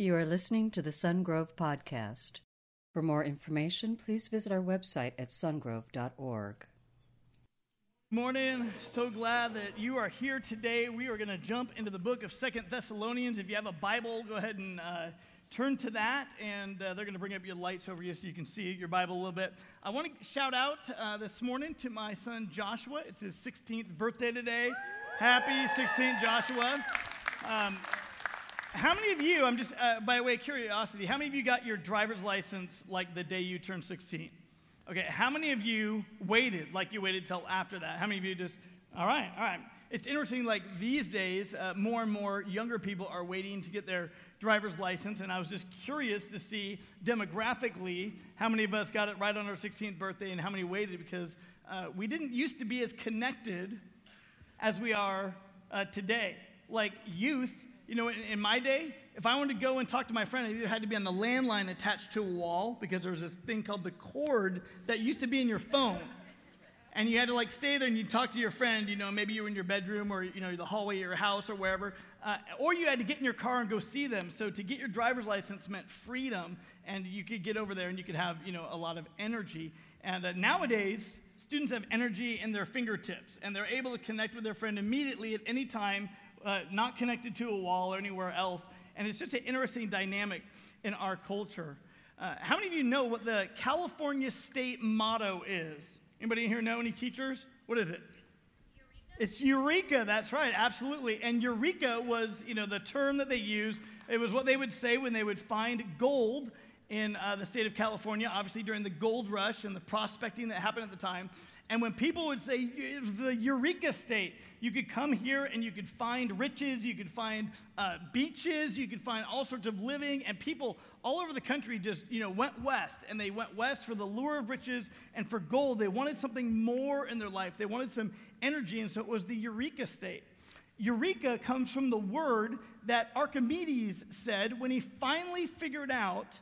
You are listening to the Sungrove Podcast. For more information, please visit our website at sungrove.org. Morning. So glad that you are here today. We are going to jump into the book of Second Thessalonians. If you have a Bible, go ahead and uh, turn to that, and uh, they're going to bring up your lights over you so you can see your Bible a little bit. I want to shout out uh, this morning to my son Joshua. It's his 16th birthday today. Happy 16th, Joshua. Um, how many of you, I'm just uh, by way of curiosity, how many of you got your driver's license like the day you turned 16? Okay, how many of you waited like you waited till after that? How many of you just, all right, all right. It's interesting, like these days, uh, more and more younger people are waiting to get their driver's license, and I was just curious to see demographically how many of us got it right on our 16th birthday and how many waited because uh, we didn't used to be as connected as we are uh, today. Like youth, you know, in, in, my day, if I wanted to go and talk to my friend, it either had to be on the landline attached to a wall because there was this thing called the cord that used to be in your phone. And you had to like stay there and you'd talk to your friend, you know, maybe you were in your bedroom or, you know, the hallway of your house or wherever. Uh, or you had to get in your car and go see them. So to get your driver's license meant freedom and you could get over there and you could have, you know, a lot of energy. And uh, nowadays, students have energy in their fingertips and they're able to connect with their friend immediately at any time uh, not connected to a wall or anywhere else. And it's just an interesting dynamic in our culture. Uh, how many of you know what the California state motto is? Anybody here know any teachers? What is it? Eureka. It's Eureka, that's right, absolutely. And Eureka was, you know, the term that they used. It was what they would say when they would find gold in uh, the state of California, obviously during the gold rush and the prospecting that happened at the time. And when people would say it was the Eureka state, you could come here and you could find riches, you could find uh, beaches, you could find all sorts of living, and people all over the country just you know went west, and they went west for the lure of riches and for gold. They wanted something more in their life. They wanted some energy, and so it was the Eureka state. Eureka comes from the word that Archimedes said when he finally figured out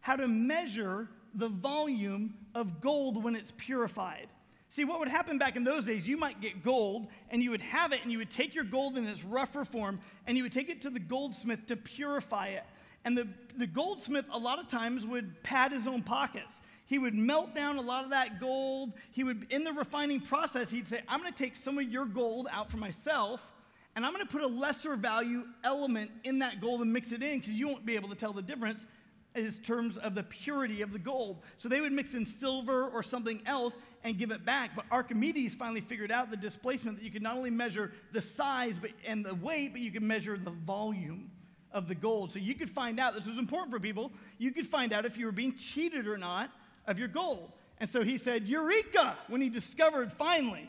how to measure the volume of gold when it's purified. See, what would happen back in those days, you might get gold and you would have it and you would take your gold in its rougher form and you would take it to the goldsmith to purify it. And the, the goldsmith, a lot of times, would pad his own pockets. He would melt down a lot of that gold. He would, in the refining process, he'd say, I'm going to take some of your gold out for myself and I'm going to put a lesser value element in that gold and mix it in because you won't be able to tell the difference in terms of the purity of the gold. So they would mix in silver or something else and give it back. But Archimedes finally figured out the displacement that you could not only measure the size but, and the weight, but you could measure the volume of the gold. So you could find out, this was important for people, you could find out if you were being cheated or not of your gold. And so he said, Eureka, when he discovered finally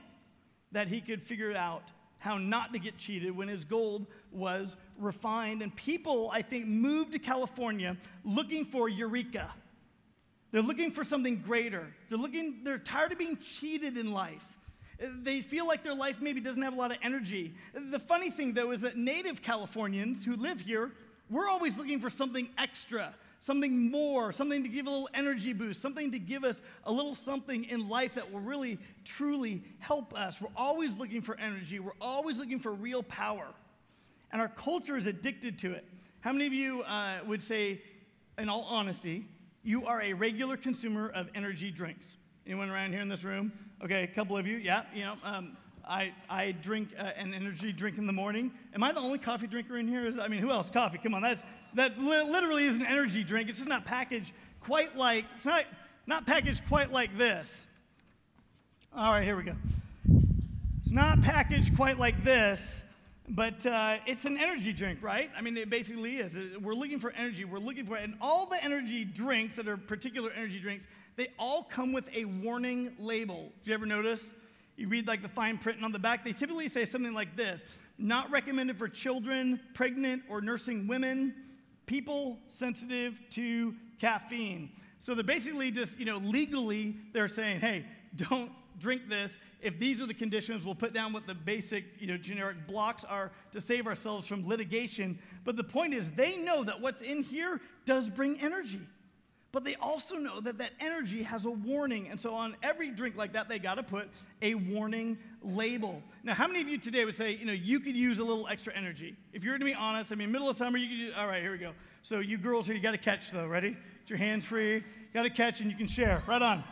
that he could figure it out how not to get cheated when his gold was refined. And people, I think, moved to California looking for Eureka. They're looking for something greater. They're looking, they're tired of being cheated in life. They feel like their life maybe doesn't have a lot of energy. The funny thing, though, is that native Californians who live here, we're always looking for something extra something more, something to give a little energy boost, something to give us a little something in life that will really, truly help us. We're always looking for energy, we're always looking for real power. And our culture is addicted to it. How many of you uh, would say, in all honesty, you are a regular consumer of energy drinks? Anyone around here in this room? Okay, a couple of you, yeah, you know. Um, I, I drink uh, an energy drink in the morning. Am I the only coffee drinker in here? I mean, who else? Coffee, come on. That's, that li- literally is an energy drink. It's just not packaged quite like, it's not, not packaged quite like this. All right, here we go. It's not packaged quite like this, but uh, it's an energy drink, right? I mean, it basically is. We're looking for energy. We're looking for it. And all the energy drinks that are particular energy drinks, they all come with a warning label. Did you ever notice? You read like the fine print on the back, they typically say something like this not recommended for children, pregnant, or nursing women, people sensitive to caffeine. So they're basically just, you know, legally, they're saying, hey, don't drink this. If these are the conditions, we'll put down what the basic, you know, generic blocks are to save ourselves from litigation. But the point is, they know that what's in here does bring energy. But they also know that that energy has a warning. And so on every drink like that, they got to put a warning label. Now, how many of you today would say, you know, you could use a little extra energy? If you're to be honest, I mean, middle of summer, you could use, all right, here we go. So you girls here, you got to catch though, ready? Get your hands free, got to catch and you can share. Right on.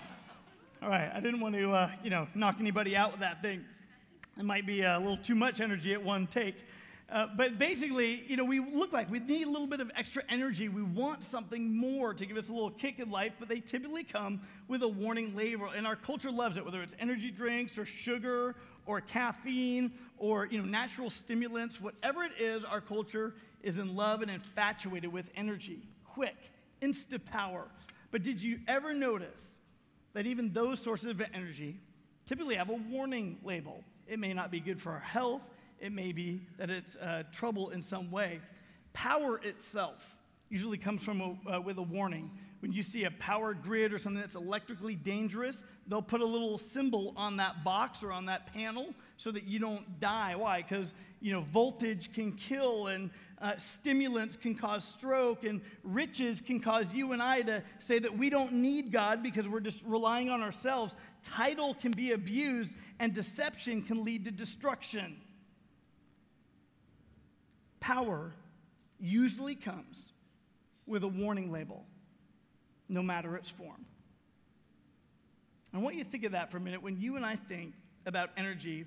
All right, I didn't want to, uh, you know, knock anybody out with that thing. It might be a little too much energy at one take. Uh, but basically, you know, we look like we need a little bit of extra energy. We want something more to give us a little kick in life, but they typically come with a warning label. And our culture loves it, whether it's energy drinks or sugar or caffeine or, you know, natural stimulants, whatever it is, our culture is in love and infatuated with energy. Quick, instant power. But did you ever notice that even those sources of energy typically have a warning label? It may not be good for our health it may be that it's uh, trouble in some way. Power itself usually comes from a, uh, with a warning. When you see a power grid or something that's electrically dangerous, they'll put a little symbol on that box or on that panel so that you don't die. Why? Because you know voltage can kill, and uh, stimulants can cause stroke, and riches can cause you and I to say that we don't need God because we're just relying on ourselves. Title can be abused, and deception can lead to destruction power usually comes with a warning label, no matter its form. I want you to think of that for a minute when you and I think about energy,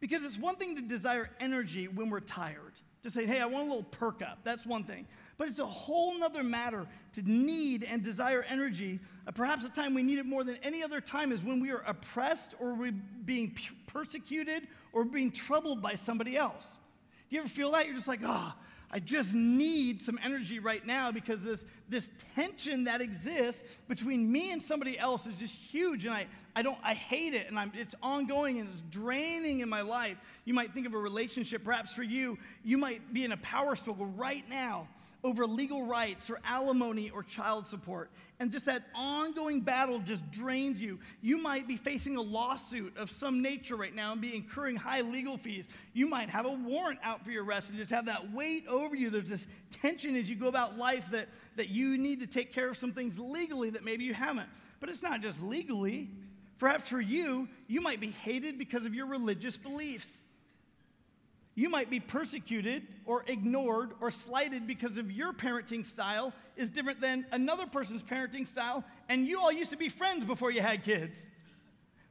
because it's one thing to desire energy when we're tired, to say, hey, I want a little perk up. That's one thing. But it's a whole nother matter to need and desire energy. Uh, perhaps the time we need it more than any other time is when we are oppressed or we're being persecuted or being troubled by somebody else. Do you ever feel that? You're just like, oh, I just need some energy right now because this, this tension that exists between me and somebody else is just huge. And I, I don't, I hate it. And I'm, it's ongoing and it's draining in my life. You might think of a relationship, perhaps for you, you might be in a power struggle right now over legal rights or alimony or child support. And just that ongoing battle just drains you. You might be facing a lawsuit of some nature right now and be incurring high legal fees. You might have a warrant out for your arrest and just have that weight over you. There's this tension as you go about life that, that you need to take care of some things legally that maybe you haven't. But it's not just legally. Perhaps for you, you might be hated because of your religious beliefs. You might be persecuted or ignored or slighted because of your parenting style is different than another person's parenting style, and you all used to be friends before you had kids.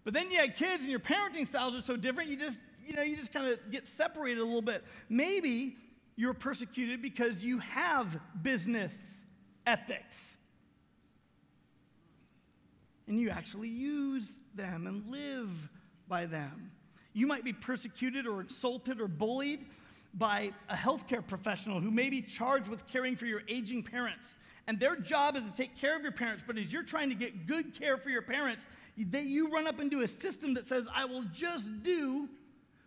But then you had kids and your parenting styles are so different, you just, you know, you just kind of get separated a little bit. Maybe you're persecuted because you have business ethics. And you actually use them and live by them. You might be persecuted or insulted or bullied by a healthcare professional who may be charged with caring for your aging parents. And their job is to take care of your parents, but as you're trying to get good care for your parents, they, you run up into a system that says, I will just do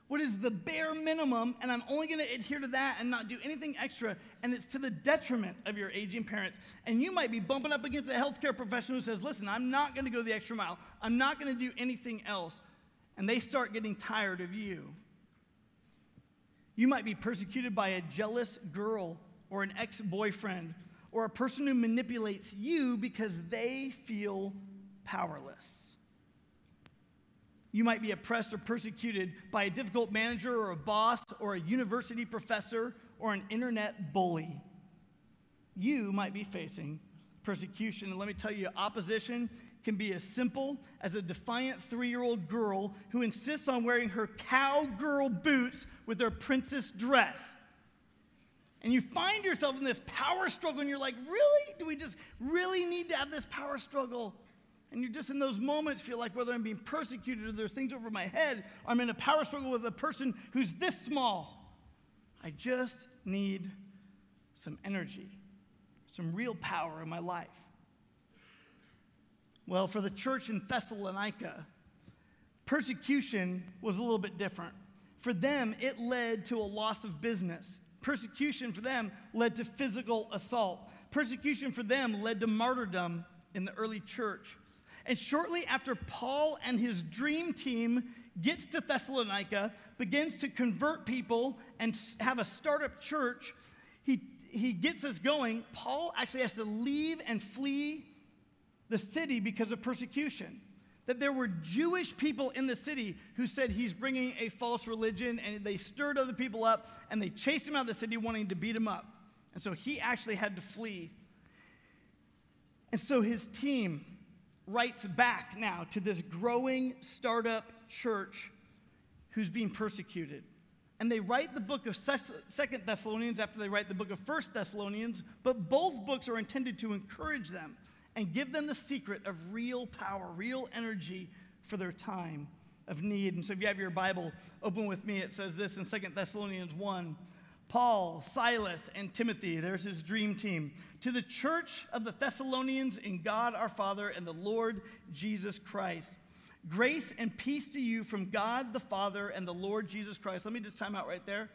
what is the bare minimum, and I'm only to adhere to that and not do anything extra, and it's to the detriment of your aging parents. And you might be bumping up against a healthcare professional who says, Listen, I'm not to go the extra mile, I'm not to do anything else and they start getting tired of you. You might be persecuted by a jealous girl or an ex boyfriend or a person who manipulates you because they feel powerless. You might be oppressed or persecuted by a difficult manager or a boss or a university professor or an internet bully. You might be facing persecution. And let me tell you, opposition can be as simple as a defiant three year old girl who insists on wearing her cowgirl boots with her princess dress. And you find yourself in this power struggle, and you're like, really? Do we just really need to have this power struggle? And you're just in those moments feel like whether I'm being persecuted or there's things over my head, I'm in a power struggle with a person who's this small. I just need some energy, some real power in my life. Well, for the church in Thessalonica, persecution was a little bit different. For them, it led to a loss of business. Persecution for them led to physical assault. Persecution for them led to martyrdom in the early church. And shortly after Paul and his dream team gets to Thessalonica, begins to convert people and have a startup church, he, he gets us going. Paul actually has to leave and flee the city because of persecution. That there were Jewish people in the city who said he's bringing a false religion, and they stirred other people up and they chased him out of the city wanting to beat him up. And so he actually had to flee. And so his team writes back now to this growing startup church who's being persecuted. And they write the book of Second Thessalonians after they write the book of First Thessalonians, but both books are intended to encourage them and give them the secret of real power, real energy for their time of need. And so if you have your Bible open with me, it says this in Second Thessalonians 1 Paul, Silas, and Timothy, there's his dream team, to the church of the Thessalonians in God our Father and the Lord Jesus Christ. Grace and peace to you from God the Father and the Lord Jesus Christ. Let me just time out right there.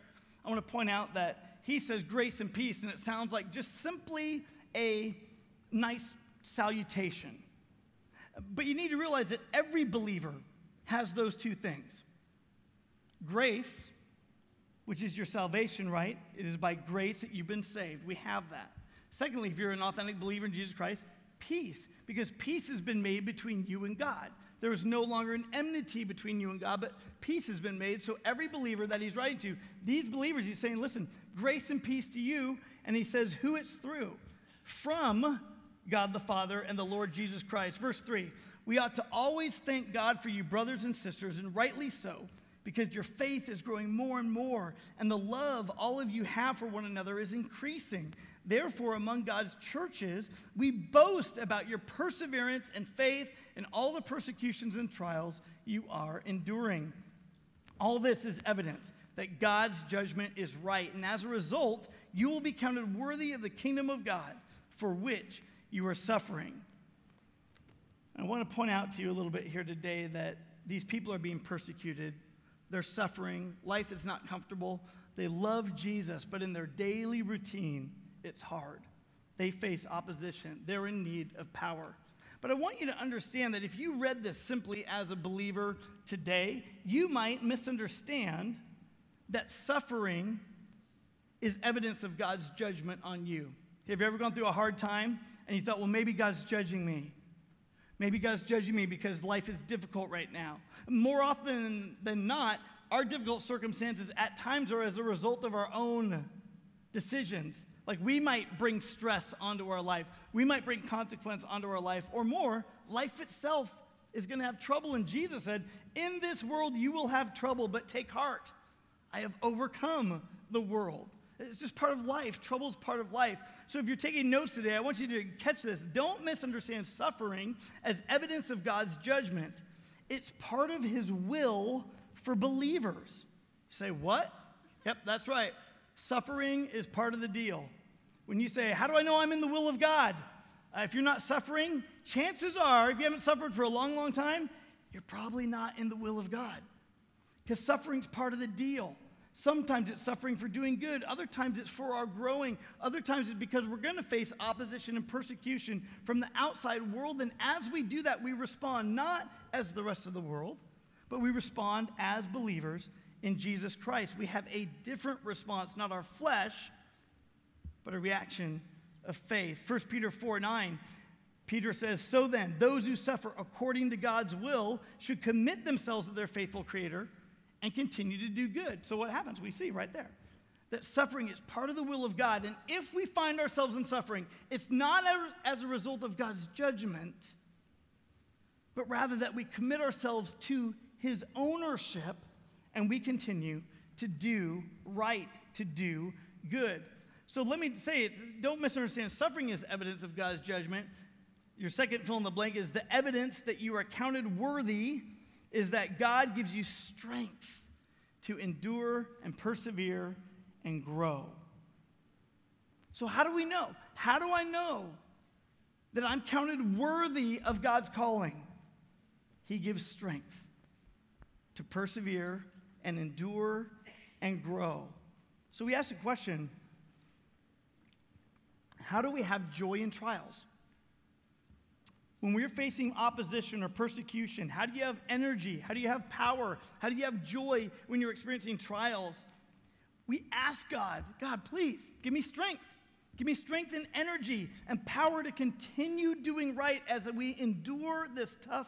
I want to point out that he says grace and peace, and it sounds like just simply a nice salutation. But you need to realize that every believer has those two things grace which is your salvation, right? It is by grace that you've been saved. We have that. Secondly, if you're an authentic believer in Jesus Christ, peace, because peace has been made between you and God. There is no longer an enmity between you and God, but peace has been made. So every believer that he's writing to, these believers, he's saying, listen, grace and peace to you. And he says who it's through from God the Father and the Lord Jesus Christ. Verse 3 We ought to always thank God for you, brothers and sisters, and rightly so because your faith is growing more and more, and the love all of you have for one another is increasing. Therefore, among God's churches, we boast about your perseverance and faith in all the persecutions and trials you are enduring. All this is evidence that God's judgment is right, and as a result, you will be counted worthy of the kingdom of God for which you are suffering. I want to point out to you a little bit here today that these people are being persecuted they're suffering. Life is not comfortable. They love Jesus, but in their daily routine, it's hard. They face opposition. They're in need of power. But I want you to understand that if you read this simply as a believer today, you might misunderstand that suffering is evidence of God's judgment on you. Have you ever gone through a hard time and you thought, well, maybe God's judging me? Maybe God's judging me because life is difficult right now. More often than not, our difficult circumstances at times are as a result of our own decisions. Like we might bring stress onto our life, we might bring consequence onto our life, or more, life itself is going to have trouble. And Jesus said, In this world you will have trouble, but take heart. I have overcome the world. It's just part of life. Trouble is part of life. So if you're taking notes today, I want you to catch this. Don't misunderstand suffering as evidence of God's judgment. It's part of his will for believers. You say, what? Yep, that's right. Suffering is part of the deal. When you say, How do I know I'm in the will of God? Uh, if you're not suffering, chances are, if you haven't suffered for a long, long time, you're probably not in the will of God. Because suffering's part of the deal. Sometimes it's suffering for doing good. Other times it's for our growing. Other times it's because we're going to face opposition and persecution from the outside world. And as we do that, we respond not as the rest of the world, but we respond as believers in Jesus Christ. We have a different response, not our flesh, but a reaction of faith. 1 Peter 4 9. Peter says, So then, those who suffer according to God's will should commit themselves to their faithful Creator and continue to do good. So, what happens? We see right there that suffering is part of the will of God. And if we find ourselves in suffering, it's not as a result of God's judgment, but rather that we commit ourselves to His ownership and we continue to do right, to do good. So let me say it, don't misunderstand. Suffering is evidence of God's judgment. Your second fill in the blank is the evidence that you are counted worthy is that God gives you strength to endure and persevere and grow. So, how do we know? How do I know that I'm counted worthy of God's calling? He gives strength to persevere and endure and grow. So, we ask the question how do we have joy in trials? When we're facing opposition or persecution, how do you have energy? How do you have power? How do you have joy when you're experiencing trials? We ask God, God, please give me strength. Give me strength and energy and power to continue doing right as we endure this tough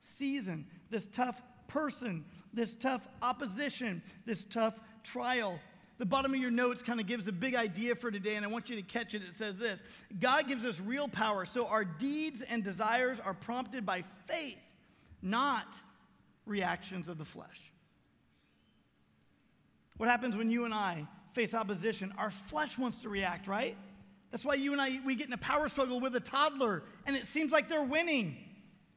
season, this tough person, this tough opposition, this tough trial. The bottom of your notes kind of gives a big idea for today, and I want you to catch it. It says this God gives us real power, so our deeds and desires are prompted by faith, not reactions of the flesh. What happens when you and I face opposition? Our flesh wants to react, right? That's why you and I, we get in a power struggle with a toddler, and it seems like they're winning.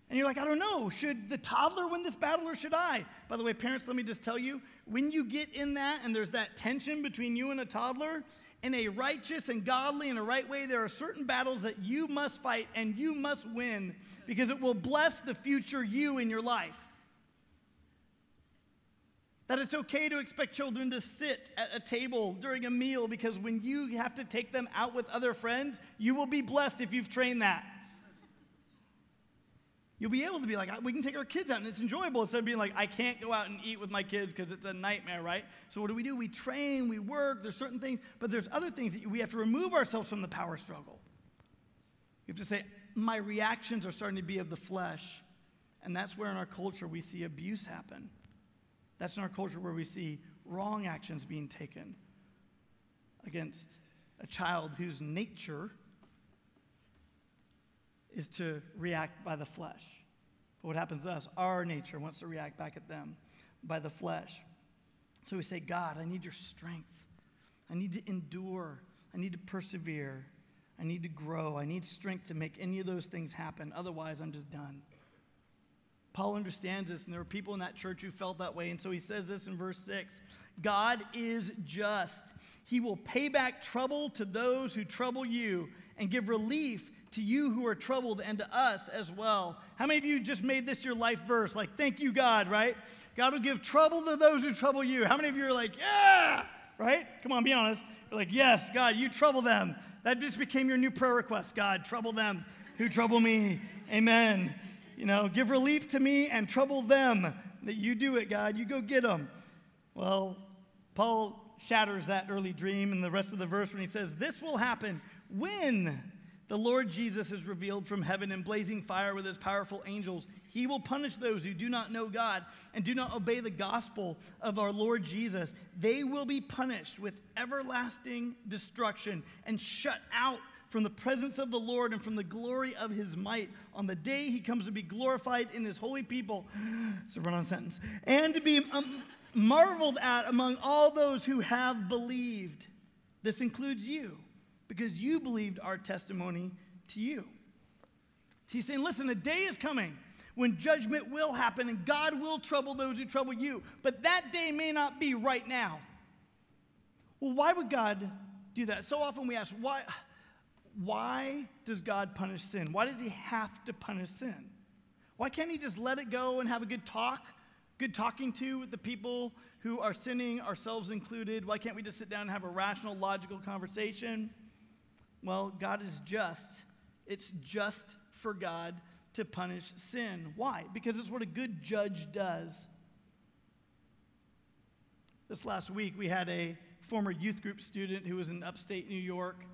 And you're like, I don't know, should the toddler win this battle or should I? By the way, parents, let me just tell you when you get in that and there's that tension between you and a toddler, in a righteous and godly and a right way, there are certain battles that you must fight and you must win because it will bless the future you in your life. That it's okay to expect children to sit at a table during a meal because when you have to take them out with other friends, you will be blessed if you've trained that. You'll be able to be like, we can take our kids out and it's enjoyable instead of being like, I can't go out and eat with my kids because it's a nightmare, right? So, what do we do? We train, we work, there's certain things, but there's other things that we have to remove ourselves from the power struggle. You have to say, my reactions are starting to be of the flesh. And that's where in our culture we see abuse happen. That's in our culture where we see wrong actions being taken against a child whose nature is to react by the flesh. But what happens to us? Our nature wants to react back at them by the flesh. So we say, God, I need your strength. I need to endure. I need to persevere. I need to grow. I need strength to make any of those things happen. Otherwise, I'm just done. Paul understands this, and there were people in that church who felt that way. And so he says this in verse 6 God is just. He will pay back trouble to those who trouble you and give relief to you who are troubled and to us as well. How many of you just made this your life verse? Like, thank you, God, right? God will give trouble to those who trouble you. How many of you are like, yeah, right? Come on, be honest. You're like, yes, God, you trouble them. That just became your new prayer request. God, trouble them who trouble me. Amen. You know, give relief to me and trouble them. That you do it, God. You go get them. Well, Paul shatters that early dream in the rest of the verse when he says, This will happen when the Lord Jesus is revealed from heaven in blazing fire with his powerful angels. He will punish those who do not know God and do not obey the gospel of our Lord Jesus. They will be punished with everlasting destruction and shut out from the presence of the Lord and from the glory of his might on the day he comes to be glorified in his holy people. It's a run on sentence. And to be um, marveled at among all those who have believed. This includes you, because you believed our testimony to you. He's saying, listen, a day is coming when judgment will happen and God will trouble those who trouble you. But that day may not be right now. Well, why would God do that? So often we ask, why? why does God punish sin? Why does he have to punish sin? Why can't he just let it go and have a good talk, good talking to with the people who are sinning, ourselves included? Why can't we just sit down and have a rational, logical conversation? Well, God is just. It's just for God to punish sin. Why? Because it's what a good judge does. This last week, we had a former youth group student who was in upstate New York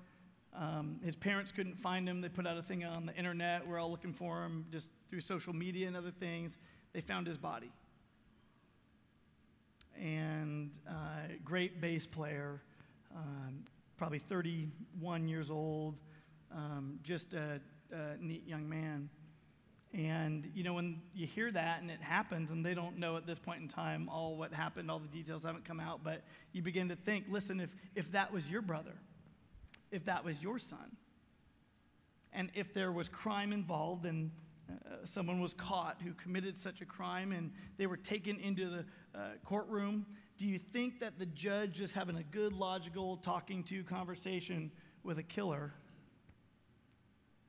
um, his parents couldn't find him. They put out a thing on the internet. We're all looking for him just through social media and other things. They found his body. And uh, great bass player, um, probably 31 years old, um, just a, a neat young man. And, you know, when you hear that and it happens, and they don't know at this point in time all what happened, all the details haven't come out, but you begin to think listen, if, if that was your brother, if that was your son. And if there was crime involved and uh, someone was caught who committed such a crime and they were taken into the uh, courtroom, do you think that the judge just having a good, logical, talking to conversation with a killer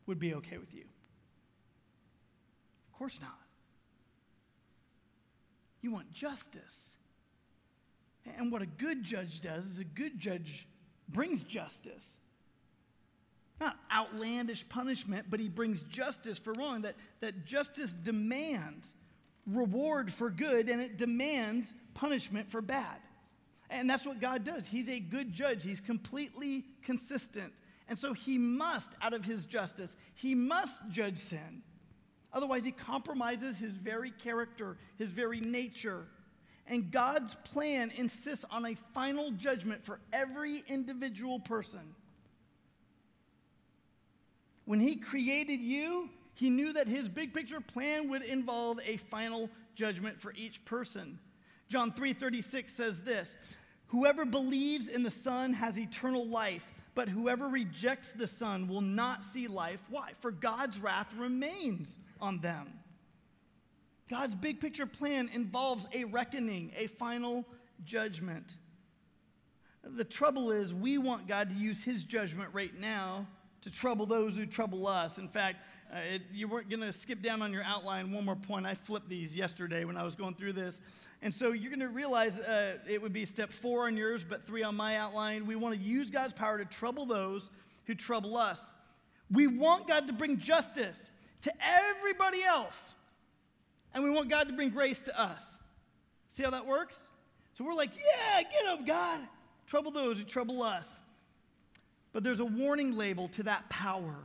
would be okay with you? Of course not. You want justice. And what a good judge does is a good judge brings justice. Not outlandish punishment, but he brings justice for wrong. That, that justice demands reward for good and it demands punishment for bad. And that's what God does. He's a good judge, He's completely consistent. And so he must, out of his justice, he must judge sin. Otherwise, he compromises his very character, his very nature. And God's plan insists on a final judgment for every individual person. When he created you, he knew that his big picture plan would involve a final judgment for each person. John 3:36 says this, "Whoever believes in the Son has eternal life, but whoever rejects the Son will not see life. Why? For God's wrath remains on them." God's big picture plan involves a reckoning, a final judgment. The trouble is, we want God to use his judgment right now to trouble those who trouble us. In fact, uh, it, you weren't going to skip down on your outline one more point. I flipped these yesterday when I was going through this. And so you're going to realize uh, it would be step four on yours, but three on my outline. We want to use God's power to trouble those who trouble us. We want God to bring justice to everybody else, and we want God to bring grace to us. See how that works? So we're like, yeah, get up, God. Trouble those who trouble us. But there's a warning label to that power.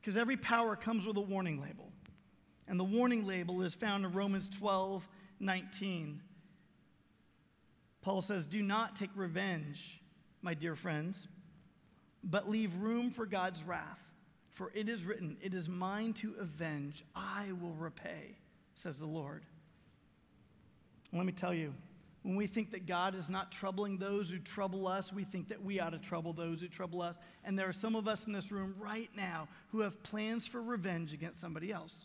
Because every power comes with a warning label. And the warning label is found in Romans 12 19. Paul says, Do not take revenge, my dear friends, but leave room for God's wrath. For it is written, It is mine to avenge, I will repay, says the Lord. let me tell you, when we think that God is not troubling those who trouble us, we think that we ought to trouble those who trouble us. And there are some of us in this room right now who have plans for revenge against somebody else.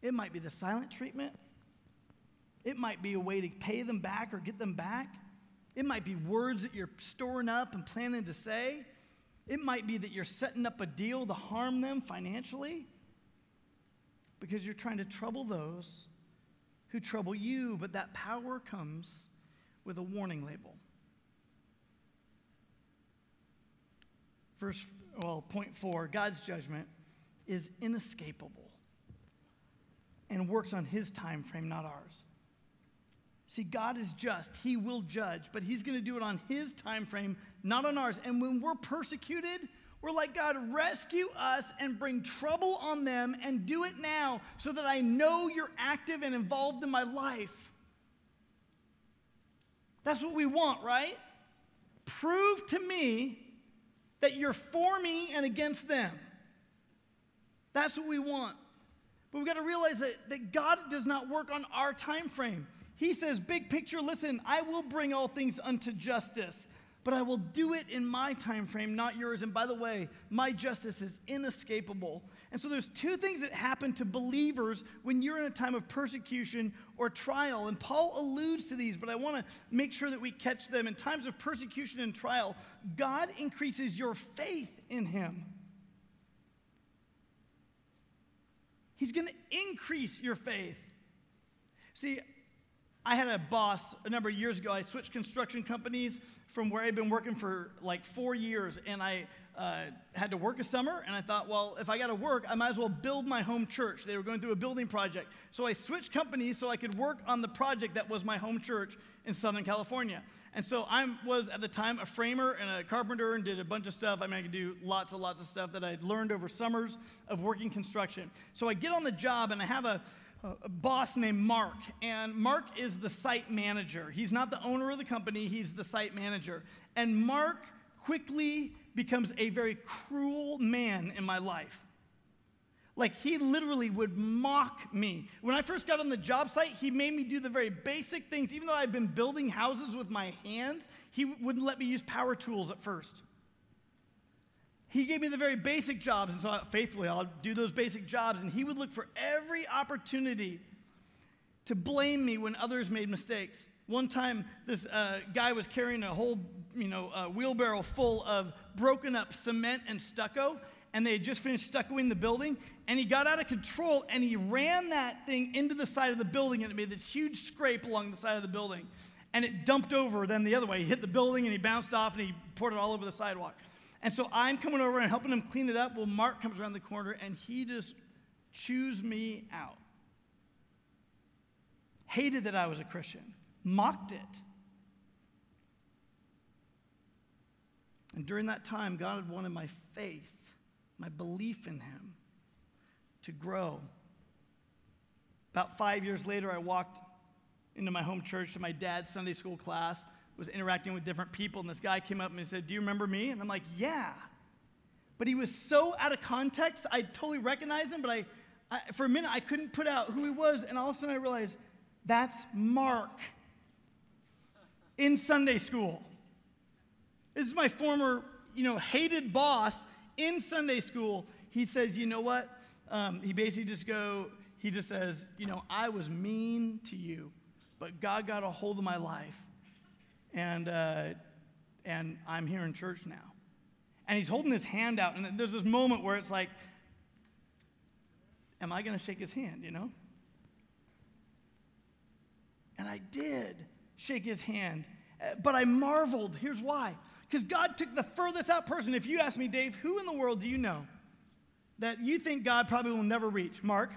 It might be the silent treatment, it might be a way to pay them back or get them back. It might be words that you're storing up and planning to say. It might be that you're setting up a deal to harm them financially because you're trying to trouble those who trouble you, but that power comes with a warning label. Verse, well, point four God's judgment is inescapable and works on his time frame, not ours. See, God is just. He will judge, but he's going to do it on his time frame, not on ours. And when we're persecuted, we're like, God, rescue us and bring trouble on them and do it now so that I know you're active and involved in my life. That's what we want, right? Prove to me that you're for me and against them. That's what we want. But we've got to realize that, that God does not work on our time frame. He says, big picture, listen, I will bring all things unto justice but I will do it in my time frame, not yours. And by the way, my justice is inescapable. And so there's two things that happen to believers when you're in a time of persecution or trial. And Paul alludes to these, but I want to make sure that we catch them. In times of persecution and trial, God increases your faith in him. He's going to increase your faith. See, I had a boss a number of years ago. I switched construction companies from where I'd been working for like four years, and I uh, had to work a summer. And I thought, well, if I got to work, I might as well build my home church. They were going through a building project, so I switched companies so I could work on the project that was my home church in Southern California. And so I was at the time a framer and a carpenter and did a bunch of stuff. I mean, I could do lots and lots of stuff that I'd learned over summers of working construction. So I get on the job and I have a a boss named Mark, and Mark is the site manager. He's not the owner of the company, he's the site manager. And Mark quickly becomes a very cruel man in my life. Like, he literally would mock me. When I first got on the job site, he made me do the very basic things. Even though I'd been building houses with my hands, he wouldn't let me use power tools at first. He gave me the very basic jobs, and so faithfully I'll do those basic jobs. And he would look for every opportunity to blame me when others made mistakes. One time, this uh, guy was carrying a whole, you know, uh, wheelbarrow full of broken up cement and stucco, and they had just finished stuccoing the building. And he got out of control, and he ran that thing into the side of the building, and it made this huge scrape along the side of the building. And it dumped over then the other way. He hit the building, and he bounced off, and he poured it all over the sidewalk. And so I'm coming over and helping him clean it up. Well, Mark comes around the corner and he just chews me out. Hated that I was a Christian, mocked it. And during that time, God had wanted my faith, my belief in Him, to grow. About five years later, I walked into my home church to my dad's Sunday school class, was interacting with different people, and this guy came up and he said, Do you remember me? And I'm like, Yeah. But he was so out of context, I totally recognized him, but I, I for a minute, I couldn't put out who he was, and all of a sudden I realized, that's Mark in Sunday school. This is my former, you know, hated boss in Sunday school. He says, you know what? Um, he basically just go, he just says, you know, I was mean to you, but God got a hold of my life, and uh, and I'm here in church now. And he's holding his hand out, and there's this moment where it's like, am I going to shake his hand? You know? And I did shake his hand, uh, but I marveled. Here's why because God took the furthest out person. If you ask me, Dave, who in the world do you know that you think God probably will never reach? Mark?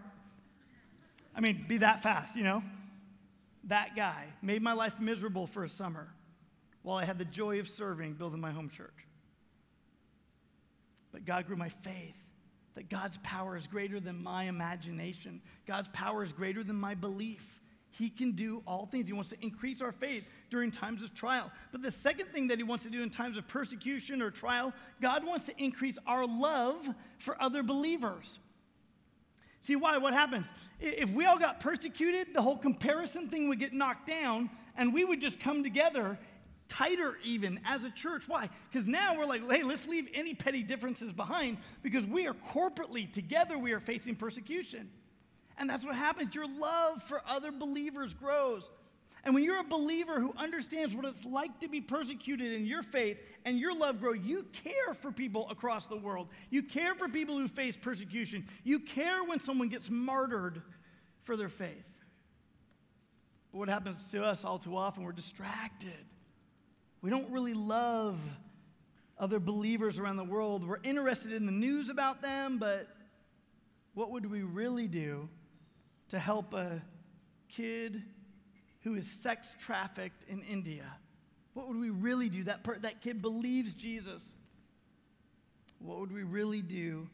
I mean, be that fast, you know? That guy made my life miserable for a summer while I had the joy of serving, building my home church. But God grew my faith that God's power is greater than my imagination, God's power is greater than my belief. He can do all things. He wants to increase our faith during times of trial. But the second thing that He wants to do in times of persecution or trial, God wants to increase our love for other believers. See why? What happens? If we all got persecuted, the whole comparison thing would get knocked down and we would just come together tighter even as a church. Why? Because now we're like, hey, let's leave any petty differences behind because we are corporately together, we are facing persecution. And that's what happens. Your love for other believers grows. And when you're a believer who understands what it's like to be persecuted in your faith and your love grow, you care for people across the world. You care for people who face persecution. You care when someone gets martyred for their faith. But what happens to us all too often, we're distracted. We don't really love other believers around the world. We're interested in the news about them, but what would we really do to help a kid who is sex trafficked in India? What would we really do? That, per- that kid believes Jesus. What would we really do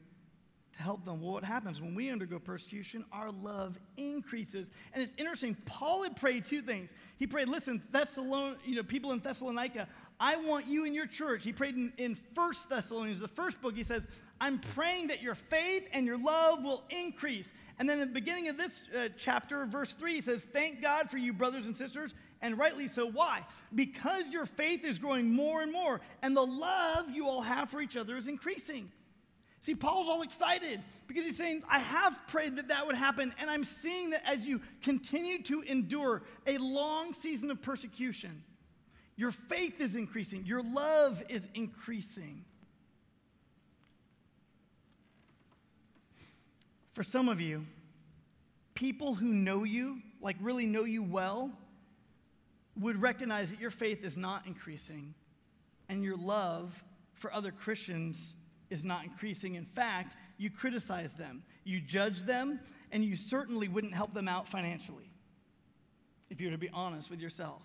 to help them? Well, what happens when we undergo persecution? Our love increases. And it's interesting. Paul had prayed two things. He prayed, listen, Thessalon- you know, people in Thessalonica, I want you in your church. He prayed in, in 1 Thessalonians, the first book, he says, I'm praying that your faith and your love will increase. And then at the beginning of this uh, chapter, verse 3, he says, Thank God for you, brothers and sisters, and rightly so. Why? Because your faith is growing more and more, and the love you all have for each other is increasing. See, Paul's all excited because he's saying, I have prayed that that would happen, and I'm seeing that as you continue to endure a long season of persecution, your faith is increasing, your love is increasing. For some of you, people who know you, like really know you well, would recognize that your faith is not increasing and your love for other Christians is not increasing. In fact, you criticize them, you judge them, and you certainly wouldn't help them out financially if you were to be honest with yourself.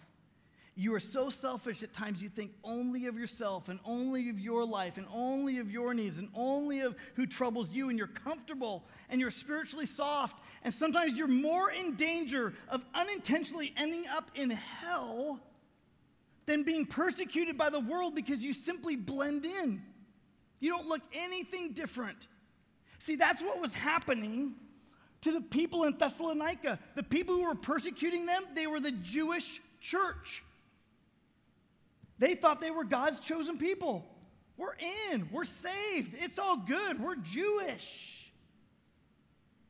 You are so selfish at times you think only of yourself and only of your life and only of your needs and only of who troubles you, and you're comfortable and you're spiritually soft. And sometimes you're more in danger of unintentionally ending up in hell than being persecuted by the world because you simply blend in. You don't look anything different. See, that's what was happening to the people in Thessalonica. The people who were persecuting them, they were the Jewish church. They thought they were God's chosen people. We're in, we're saved, it's all good, we're Jewish.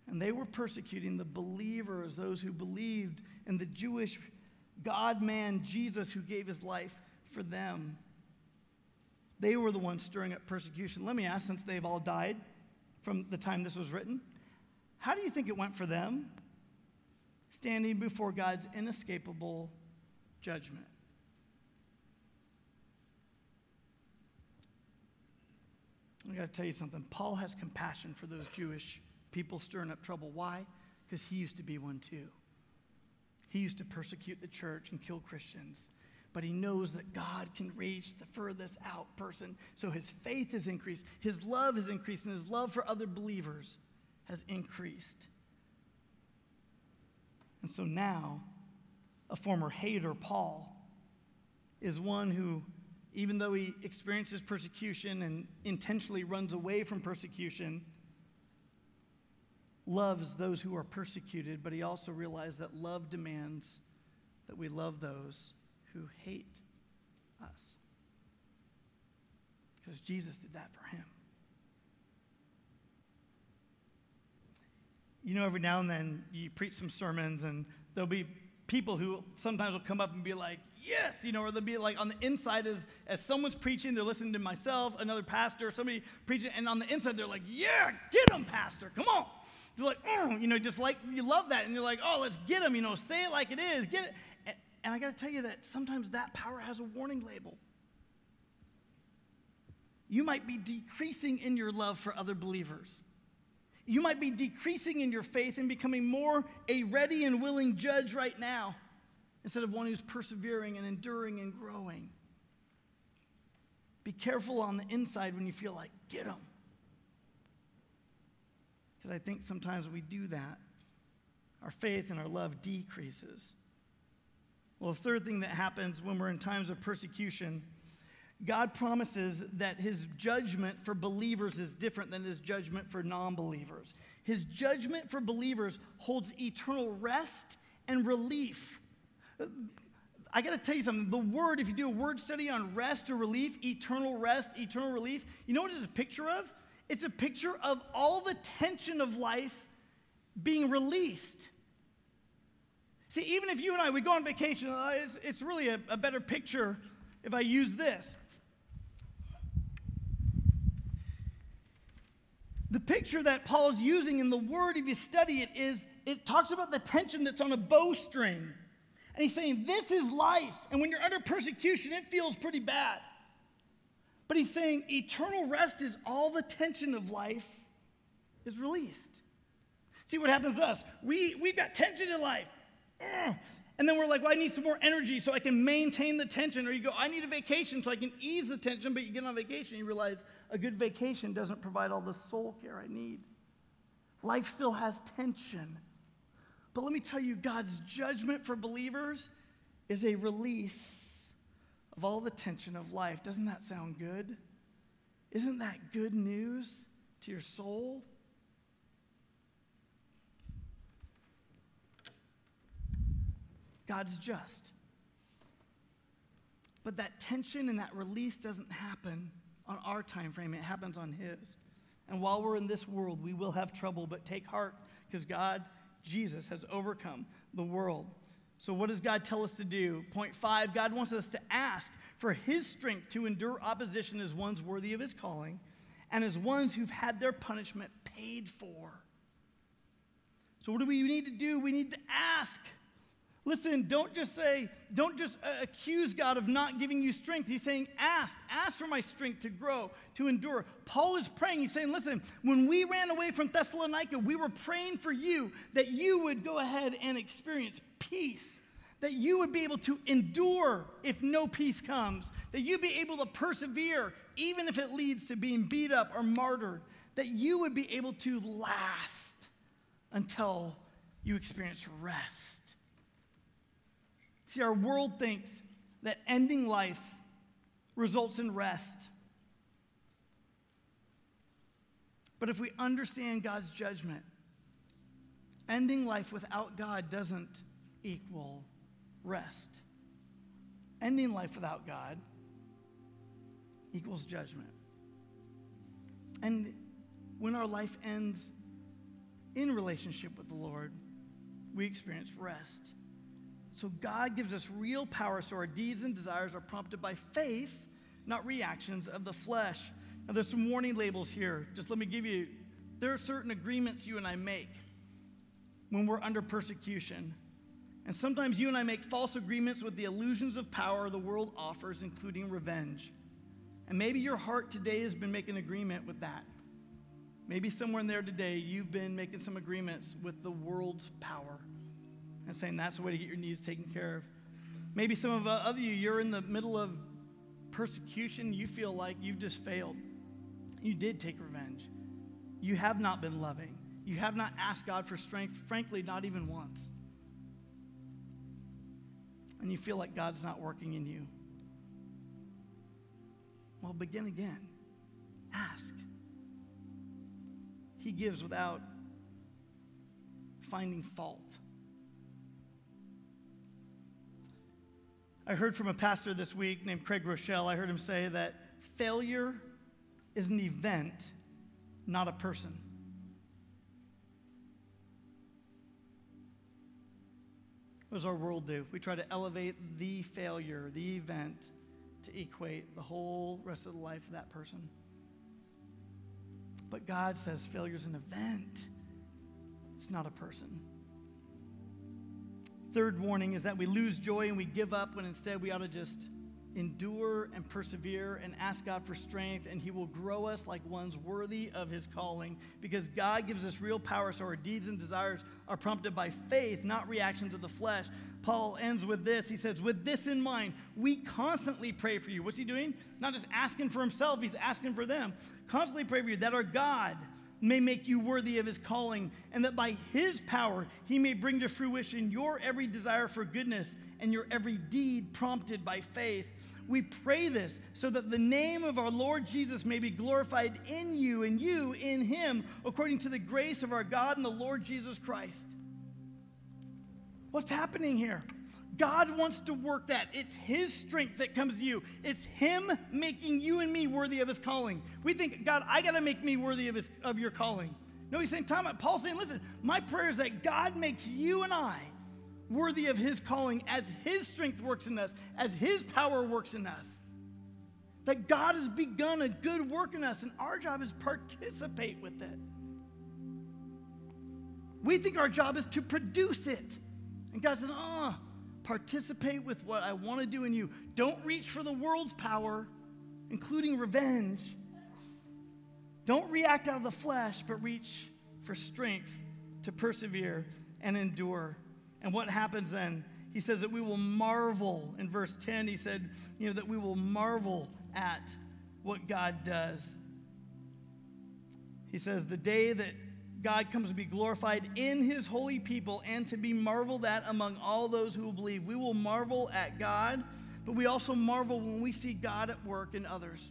And they were persecuting the believers, those who believed in the Jewish God man Jesus who gave his life for them. They were the ones stirring up persecution. Let me ask, since they've all died from the time this was written, how do you think it went for them standing before God's inescapable judgment? I got to tell you something. Paul has compassion for those Jewish people stirring up trouble. Why? Because he used to be one too. He used to persecute the church and kill Christians. But he knows that God can reach the furthest out person. So his faith has increased, his love has increased, and his love for other believers has increased. And so now, a former hater, Paul, is one who, even though he experiences persecution and intentionally runs away from persecution, loves those who are persecuted, but he also realized that love demands that we love those who hate us. Because Jesus did that for him. You know, every now and then you preach some sermons, and there'll be people who sometimes will come up and be like, yes, you know, or they'll be like on the inside as, as someone's preaching, they're listening to myself, another pastor, somebody preaching, and on the inside they're like, yeah, get them, pastor, come on. You're like, oh, you know, just like, you love that, and you're like, oh, let's get them, you know, say it like it is, get it. And, I got to tell you that sometimes that power has a warning label. You might be decreasing in your love for other believers. You might be decreasing in your faith and becoming more a ready and willing judge right now instead of one who's persevering and enduring and growing. Be careful on the inside when you feel like, get them. Because I think sometimes we do that, our faith and our love decreases. Well, the third thing that happens when we're in times of persecution, God promises that his judgment for believers is different than his judgment for non believers. His judgment for believers holds eternal rest and relief. I got to tell you something. The word, if you do a word study on rest or relief, eternal rest, eternal relief, you know what it's a picture of? It's a picture of all the tension of life being released. See, even if you and I, we go on vacation, uh, it's, it's really a, a better picture if I use this. The picture that Paul's using in the word, if you study it, is it talks about the tension that's on a bowstring. And he's saying, This is life. And when you're under persecution, it feels pretty bad. But he's saying, Eternal rest is all the tension of life is released. See what happens to us? We, we've got tension in life. Eh. And then we're like, well, I need some more energy so I can maintain the tension. Or you go, I need a vacation so I can ease the tension. But you get on vacation, you realize a good vacation doesn't provide all the soul care I need. Life still has tension. But let me tell you, God's judgment for believers is a release of all the tension of life. Doesn't that sound good? Isn't that good news to your soul? God's just. But that tension and that release doesn't happen on our time frame, it happens on His. And while we're in this world, we will have trouble, but take heart because God, Jesus, has overcome the world. So, what does God tell us to do? Point five God wants us to ask for His strength to endure opposition as ones worthy of His calling and as ones who've had their punishment paid for. So, what do we need to do? We need to ask. Listen, don't just say, don't just uh, accuse God of not giving you strength. He's saying, ask, ask for my strength to grow, to endure. Paul is praying. He's saying, listen, when we ran away from Thessalonica, we were praying for you that you would go ahead and experience peace, that you would be able to endure if no peace comes, that you'd be able to persevere even if it leads to being beat up or martyred, that you would be able to last until you experience rest. See, our world thinks that ending life results in rest. But if we understand God's judgment, ending life without God doesn't equal rest. Ending life without God equals judgment. And when our life ends in relationship with the Lord, we experience rest. So God gives us real power so our deeds and desires are prompted by faith, not reactions of the flesh. Now, there's some warning labels here. Just let me give you there are certain agreements you and I make when we're under persecution. And sometimes you and I make false agreements with the illusions of power the world offers, including revenge. And maybe your heart today has been making agreement with that. Maybe somewhere in there today, you've been making some agreements with the world's power and saying that's the way to get your needs taken care of. Maybe some of uh, other you, you're in the middle of persecution. You feel like you've just failed. You did take revenge. You have not been loving. You have not asked God for strength, frankly, not even once. And you feel like God's not working in you. Well, begin again. Ask. He gives without finding fault. I heard from a pastor this week named Craig Groeschel. I heard him say that failure is an event, not a person. What does our world do? We try to elevate the failure, the event, to equate the whole rest of the life of that person. But God says failure is an event, it's not a person. Third warning is that we lose joy and we give up when instead we ought to just endure and persevere and ask God for strength, and He will grow us like ones worthy of His calling because God gives us real power so our deeds and desires are prompted by faith, not reactions of the flesh. Paul ends with this. He says, With this in mind, we constantly pray for you. What's he doing? Not just asking for himself, he's asking for them. Constantly pray for you that our God may make you worthy of his calling, and that by his power he may bring to fruition your every desire for goodness and your every deed prompted by faith. We pray this so that the name of our Lord Jesus may be glorified in you and you in him, according to the grace of our God and the Lord Jesus Christ. What's happening here? God wants to work that. It's His strength that comes to you. It's Him making you and me worthy of His calling. We think, God, I got to make me worthy of, his, of your calling. No, He's saying, Tom, Paul's saying, listen, my prayer is that God makes you and I worthy of His calling as His strength works in us, as His power works in us. That God has begun a good work in us, and our job is participate with it. We think our job is to produce it. And God says, oh, Participate with what I want to do in you. Don't reach for the world's power, including revenge. Don't react out of the flesh, but reach for strength to persevere and endure. And what happens then? He says that we will marvel. In verse 10, he said, you know, that we will marvel at what God does. He says, the day that God comes to be glorified in his holy people and to be marveled at among all those who believe. We will marvel at God, but we also marvel when we see God at work in others.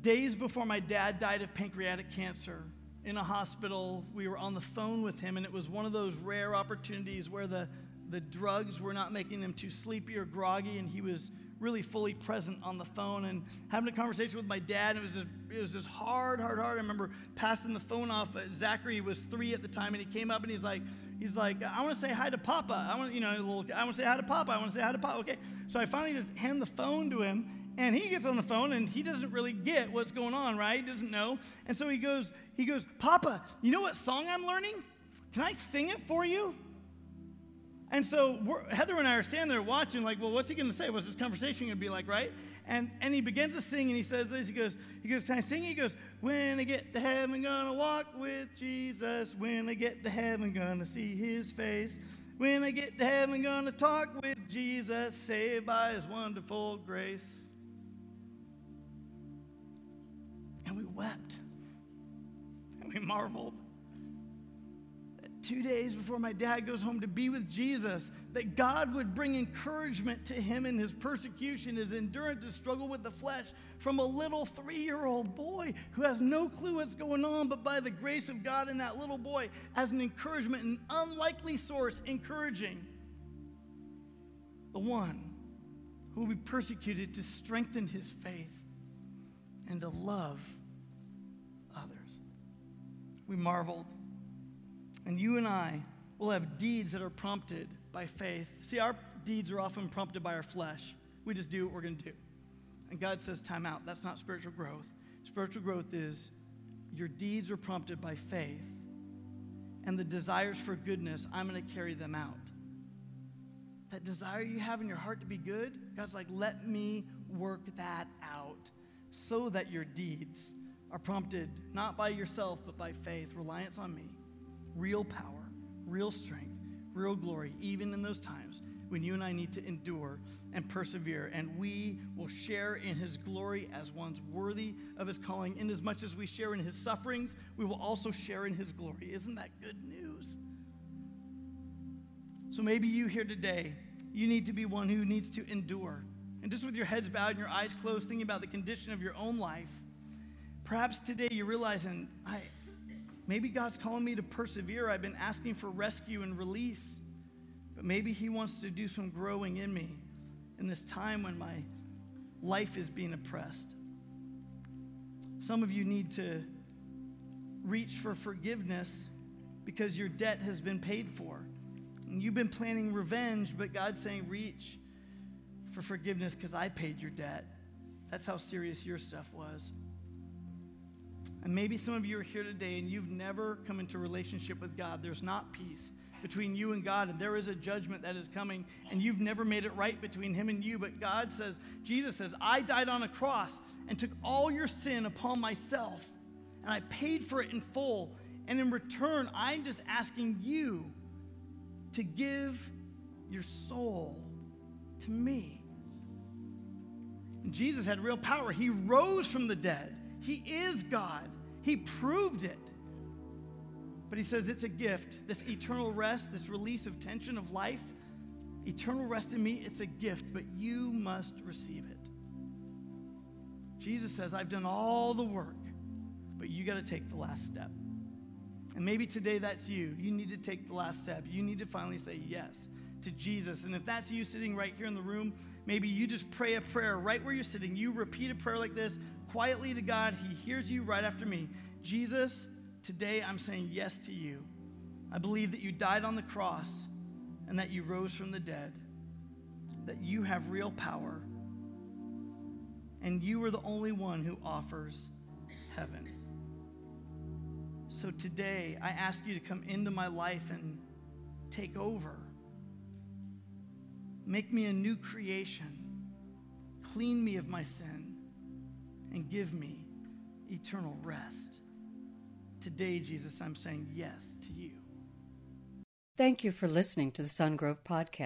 Days before my dad died of pancreatic cancer, in a hospital, we were on the phone with him, and it was one of those rare opportunities where the, the drugs were not making him too sleepy or groggy, and he was really fully present on the phone and having a conversation with my dad. It was just, it was just hard, hard, hard. I remember passing the phone off. Uh, Zachary was three at the time, and he came up and he's like, he's like, I want to say hi to Papa. I want, you know, little, I want to say hi to Papa. I want to say hi to Papa. Okay, so I finally just hand the phone to him, and he gets on the phone and he doesn't really get what's going on, right? He doesn't know, and so he goes, he goes, Papa, you know what song I'm learning? Can I sing it for you? And so Heather and I are standing there watching, like, well, what's he going to say? What's this conversation going to be like, right? And, and he begins to sing, and he says this. He goes, he goes, can I sing? He goes, when I get to heaven, gonna walk with Jesus. When I get to heaven, gonna see his face. When I get to heaven, gonna talk with Jesus, saved by his wonderful grace. And we wept, and we marveled two days before my dad goes home to be with Jesus, that God would bring encouragement to him in his persecution, his endurance to struggle with the flesh from a little three year old boy who has no clue what's going on, but by the grace of God in that little boy, as an encouragement, an unlikely source, encouraging the one who will be persecuted to strengthen his faith and to love others. We marveled and you and I will have deeds that are prompted by faith. See, our deeds are often prompted by our flesh. We just do what we're going to do. And God says, time out. That's not spiritual growth. Spiritual growth is your deeds are prompted by faith, and the desires for goodness, I'm going to carry them out. That desire you have in your heart to be good, God's like, let me work that out so that your deeds are prompted not by yourself, but by faith, reliance on me real power, real strength, real glory, even in those times when you and I need to endure and persevere, and we will share in his glory as ones worthy of his calling. Inasmuch as much as we share in his sufferings, we will also share in his glory. Isn't that good news? So maybe you here today, you need to be one who needs to endure. And just with your heads bowed and your eyes closed, thinking about the condition of your own life, perhaps today you're realizing, I, maybe God's calling me to persevere. I've been asking for rescue and release, but maybe He wants to do some growing in me in this time when my life is being oppressed. Some of you need to reach for forgiveness because your debt has been paid for. And you've been planning revenge, but God's saying, reach for forgiveness because I paid your debt. That's how serious your stuff was. And maybe some of you are here today and you've never come into relationship with God. There's not peace between you and God, and there is a judgment that is coming, and you've never made it right between Him and you. But God says, Jesus says, I died on a cross and took all your sin upon myself, and I paid for it in full. And in return, I'm just asking you to give your soul to me. And Jesus had real power. He rose from the dead. He is God. He proved it. But he says it's a gift. This eternal rest, this release of tension of life, eternal rest in me, it's a gift, but you must receive it. Jesus says, I've done all the work, but you got to take the last step. And maybe today that's you. You need to take the last step. You need to finally say yes to Jesus. And if that's you sitting right here in the room, maybe you just pray a prayer right where you're sitting. You repeat a prayer like this quietly to God. He hears you right after me. Jesus, Today, I'm saying yes to you. I believe that you died on the cross and that you rose from the dead, that you have real power, and you are the only one who offers heaven. So today, I ask you to come into my life and take over. Make me a new creation. Clean me of my sin and give me eternal rest. Today, Jesus, I'm saying yes to you. Thank you for listening to the Sungrove Podcast.